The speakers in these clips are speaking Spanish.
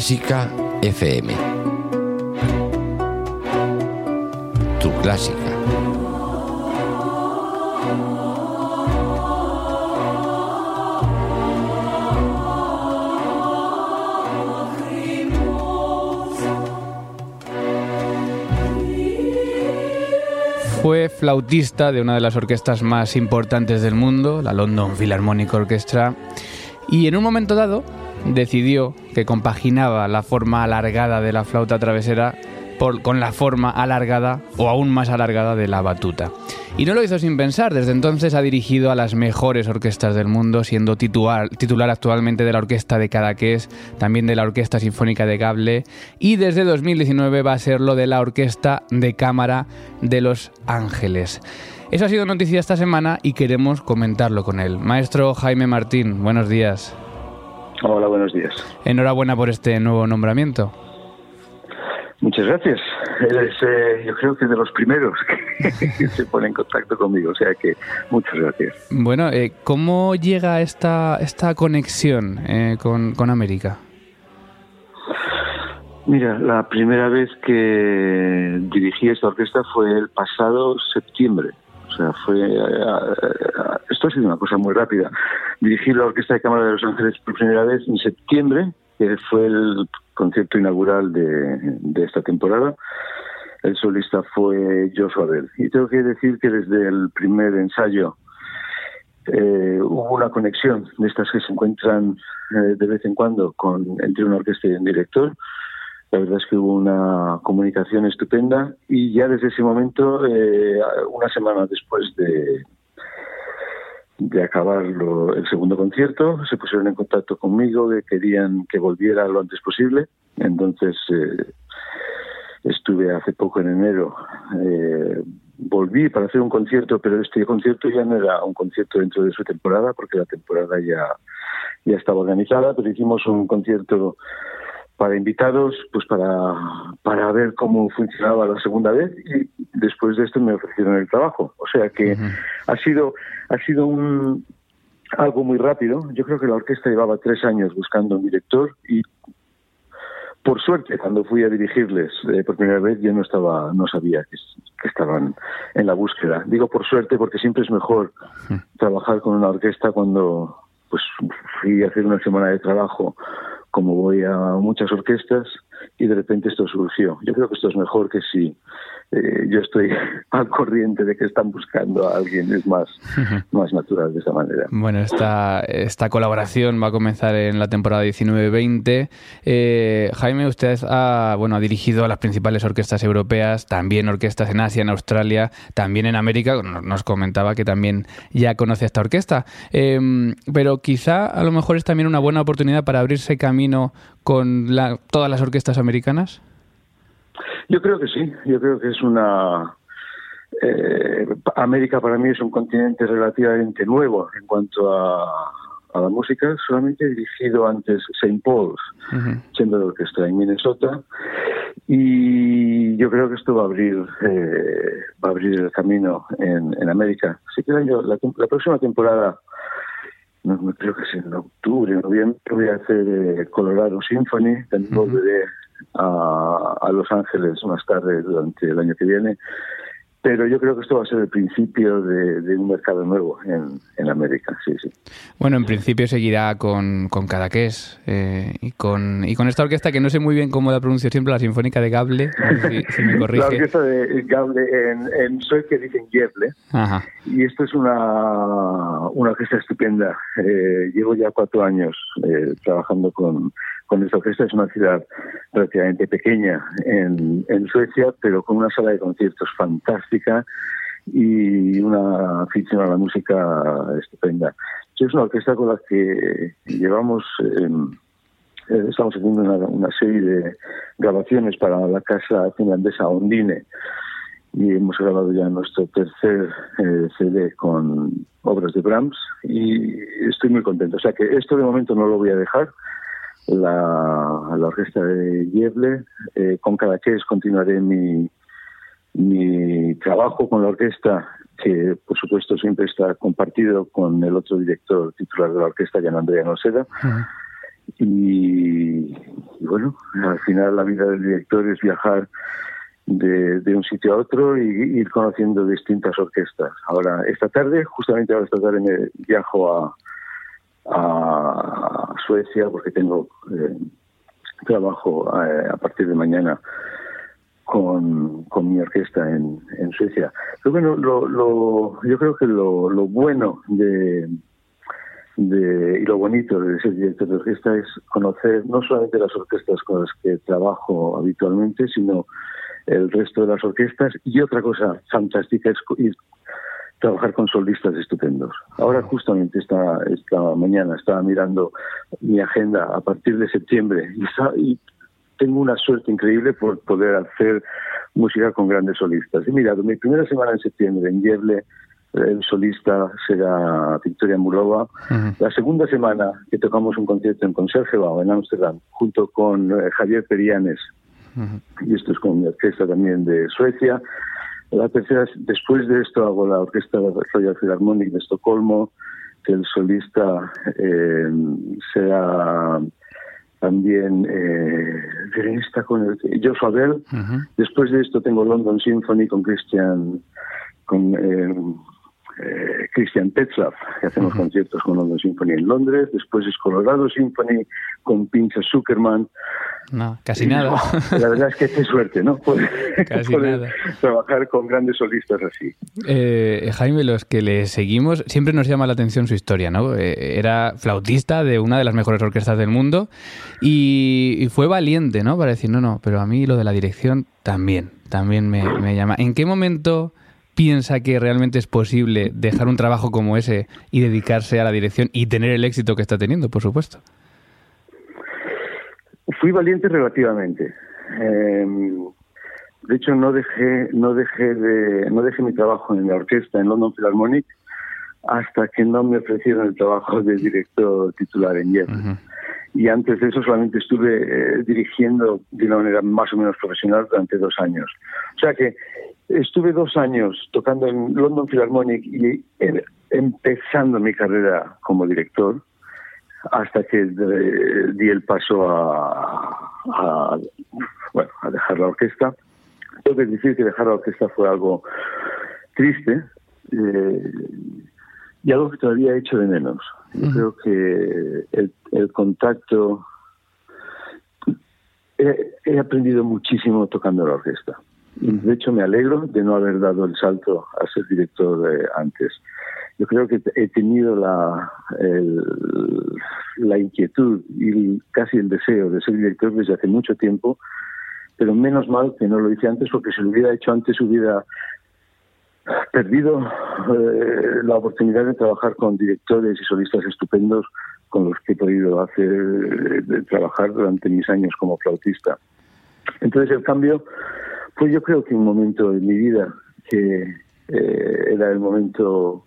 Clásica FM. Tu clásica. Fue flautista de una de las orquestas más importantes del mundo, la London Philharmonic Orchestra, y en un momento dado decidió que compaginaba la forma alargada de la flauta travesera con la forma alargada o aún más alargada de la batuta. Y no lo hizo sin pensar, desde entonces ha dirigido a las mejores orquestas del mundo, siendo titular, titular actualmente de la Orquesta de Cadaqués, también de la Orquesta Sinfónica de Gable, y desde 2019 va a ser lo de la Orquesta de Cámara de Los Ángeles. Eso ha sido noticia esta semana y queremos comentarlo con él. Maestro Jaime Martín, buenos días. Hola, buenos días. Enhorabuena por este nuevo nombramiento. Muchas gracias. Eres, eh, yo creo que de los primeros que se pone en contacto conmigo, o sea que muchas gracias. Bueno, eh, ¿cómo llega esta, esta conexión eh, con, con América? Mira, la primera vez que dirigí esta orquesta fue el pasado septiembre. O sea, fue. esto ha sido una cosa muy rápida. Dirigí la Orquesta de Cámara de Los Ángeles por primera vez en septiembre, que fue el concierto inaugural de, esta temporada. El solista fue Joshua Bell. Y tengo que decir que desde el primer ensayo eh, hubo una conexión de estas que se encuentran eh, de vez en cuando con, entre una orquesta y un director. La verdad es que hubo una comunicación estupenda y ya desde ese momento, eh, una semana después de, de acabar el segundo concierto, se pusieron en contacto conmigo, que querían que volviera lo antes posible. Entonces eh, estuve hace poco en enero, eh, volví para hacer un concierto, pero este concierto ya no era un concierto dentro de su temporada, porque la temporada ya, ya estaba organizada, pero hicimos un concierto para invitados, pues para, para ver cómo funcionaba la segunda vez y después de esto me ofrecieron el trabajo. O sea que ha sido, ha sido un, algo muy rápido. Yo creo que la orquesta llevaba tres años buscando un director y por suerte cuando fui a dirigirles eh, por primera vez yo no estaba, no sabía que, que, estaban en la búsqueda. Digo por suerte porque siempre es mejor trabajar con una orquesta cuando pues fui a hacer una semana de trabajo como voy a muchas orquestas y de repente esto surgió. Yo creo que esto es mejor que si eh, yo estoy al corriente de que están buscando a alguien, es más, más natural de esa manera. Bueno, esta, esta colaboración va a comenzar en la temporada 19-20. Eh, Jaime, usted ha, bueno, ha dirigido a las principales orquestas europeas, también orquestas en Asia, en Australia, también en América. Nos comentaba que también ya conoce esta orquesta. Em, pero quizá a lo mejor es también una buena oportunidad para abrirse camino con todas las orquestas americanas. Yo creo que sí, yo creo que es una... Eh, América para mí es un continente relativamente nuevo en cuanto a, la música, solamente he dirigido antes St. Paul's, siendo uh orquesta en Minnesota, y yo creo que esto va a abrir eh, va a abrir el camino en, América. Así que la, próxima temporada, no, creo que sea en octubre, noviembre, voy a hacer eh, Colorado Symphony, también volveré a, Los Ángeles más tarde durante el año que viene. Pero yo creo que esto va a ser el principio de, un mercado nuevo en, en, América, sí, sí. Bueno, en principio seguirá con, con Cadaqués eh, y, con, y con esta orquesta que no sé muy bien cómo la pronuncio siempre, la Sinfónica de Gable, si, me corrige. La orquesta de Gable, en, en sueco dicen Gable, y esto es una, una orquesta estupenda. Eh, llevo ya cuatro años eh, trabajando con esta orquesta es una ciudad relativamente pequeña en, Suecia, pero con una sala de conciertos fantástica y una afición a la música estupenda. Es una orquesta con la que llevamos, em, eh, estamos haciendo una, serie de grabaciones para la casa finlandesa Ondine y hemos grabado ya nuestro tercer eh, CD con obras de Brahms y estoy muy contento. O sea que esto de momento no lo voy a dejar la, la orquesta de Yeble. Eh, con Cadaqués continuaré mi, mi trabajo con la orquesta, que por supuesto siempre está compartido con el otro director titular de la orquesta, Jan Andrea Noseda. Y, bueno, al final la vida del director es viajar de, un sitio a otro y ir conociendo distintas orquestas. Ahora, esta tarde, justamente ahora esta tarde me viajo a, a Suecia porque tengo eh, trabajo eh, a partir de mañana con, con mi orquesta en, en Suecia. Pero bueno, lo, lo, yo creo que lo, lo bueno de, y lo bonito de ser director de orquesta es conocer no solamente las orquestas con las que trabajo habitualmente, sino el resto de las orquestas. Y otra cosa fantástica es trabajar con solistas estupendos. Ahora justamente esta, esta mañana estaba mirando mi agenda a partir de septiembre y, tengo una suerte increíble por poder hacer música con grandes solistas. He mirado mi primera semana en septiembre en Yeble, el solista será Victoria Murova. La segunda semana que tocamos un concierto en Conserjeval, en Ámsterdam, junto con eh, Javier Perianes, y esto es con mi orquesta también de Suecia. La tercera, después de esto hago la Orquesta Royal Philharmonic de Estocolmo, que el solista eh, será también eh, con el, Joshua Bell. Después de esto tengo London Symphony con Christian con eh, eh, Christian Tetzlaff, que hacemos conciertos con London Symphony en Londres, después es Colorado Symphony con Pincha Zuckerman. No, casi nada. La verdad es que qué suerte, ¿no? Poder, casi nada. trabajar con grandes solistas así. Eh, Jaime, los que le seguimos, siempre nos llama la atención su historia, ¿no? Eh, era flautista de una de las mejores orquestas del mundo y, y, fue valiente, ¿no? Para decir, no, no, pero a mí lo de la dirección también, también me, me llama. ¿En qué momento piensa que realmente es posible dejar un trabajo como ese y dedicarse a la dirección y tener el éxito que está teniendo, por supuesto? Fui valiente relativamente. Em, de hecho, no dejé, no dejé de, no dejé mi trabajo en la orquesta en London Philharmonic hasta que no me ofrecieron el trabajo de director titular en Yale. Y antes de eso solamente estuve eh, dirigiendo de una manera más o menos profesional durante dos años. O sea que Estuve dos años tocando en London Philharmonic y empezando mi carrera como director hasta que di el paso a, bueno, a dejar la orquesta. Tengo que decir que dejar la orquesta fue algo triste eh, y algo que todavía he hecho de menos. Yo creo que el, el contacto... He, he aprendido muchísimo tocando la orquesta de hecho, me alegro de no haber dado el salto a ser director antes. Yo creo que he tenido la, inquietud y casi el deseo de ser director desde hace mucho tiempo, pero menos mal que no lo hice antes, porque si lo hubiera hecho antes hubiera perdido eh, la oportunidad de trabajar con directores y solistas estupendos con los que he podido hacer de trabajar durante mis años como flautista. Entonces el cambio pues yo creo que un momento en mi vida que eh, era el momento,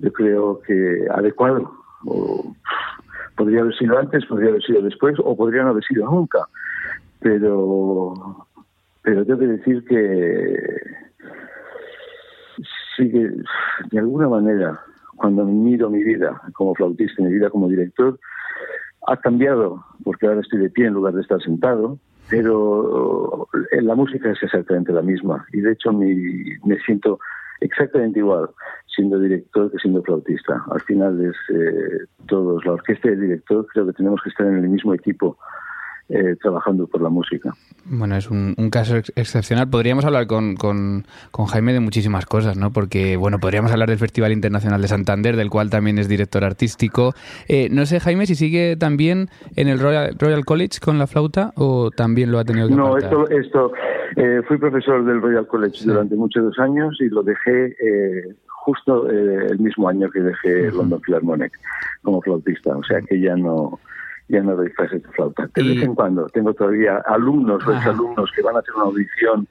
yo creo que adecuado. Podría haber sido antes, podría haber sido después, o podría no haber sido nunca. Pero, pero tengo que decir que sí que de alguna manera, cuando miro mi vida como flautista, mi vida como director, ha cambiado, porque ahora estoy de pie en lugar de estar sentado, pero eh, la música es exactamente la misma y de hecho me siento exactamente igual siendo director que siendo flautista. Al final es eh, todos, la orquesta y el director, creo que tenemos que estar en el mismo equipo eh, trabajando por la música. Bueno, es un, caso excepcional. Podríamos hablar con, con, Jaime de muchísimas cosas, ¿no? Porque, bueno, podríamos hablar del Festival Internacional de Santander, del cual también es director artístico. Eh, no sé, Jaime, si sigue también en el Royal, Royal College con la flauta o también lo ha tenido que No, esto, esto eh, fui profesor del Royal College durante muchos años y lo dejé justo el mismo año que dejé London Philharmonic como flautista, o sea que ya no ya no doy clases de flauta. De vez en cuando tengo todavía alumnos o exalumnos que van a hacer una audición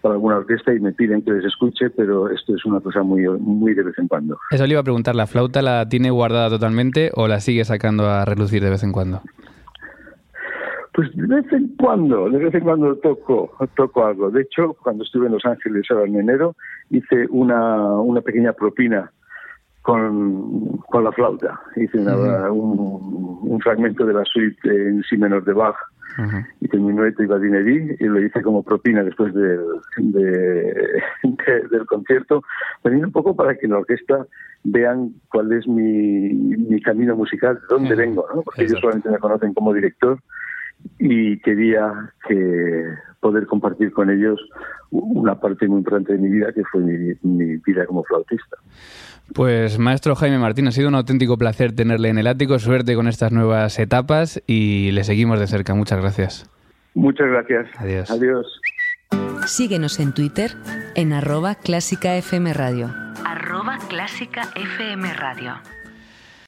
para alguna orquesta y me piden que les escuche, pero esto es una cosa muy, muy de vez en cuando. Eso le iba a preguntar, ¿la flauta la tiene guardada totalmente o la sigue sacando a relucir de vez en cuando? Pues de vez en cuando, de vez en cuando toco, toco algo. De hecho, cuando estuve en Los Ángeles ahora en enero, hice una, una pequeña propina con, con la flauta. Hice un, un, fragmento de la suite en si menor de Bach. Y terminó y Badinerí y lo hice como propina después del, del concierto, también un poco para que la orquesta vean cuál es mi, mi camino musical, de dónde vengo, ¿no? porque ellos solamente me conocen como director y quería que poder compartir con ellos una parte muy importante de mi vida que fue mi, vida como flautista. Pues maestro Jaime Martín, ha sido un auténtico placer tenerle en el ático, suerte con estas nuevas etapas y le seguimos de cerca. Muchas gracias. Muchas gracias. Adiós. Adiós. Síguenos en Twitter en arroba clásica FM Radio. Arroba clásica FM Radio.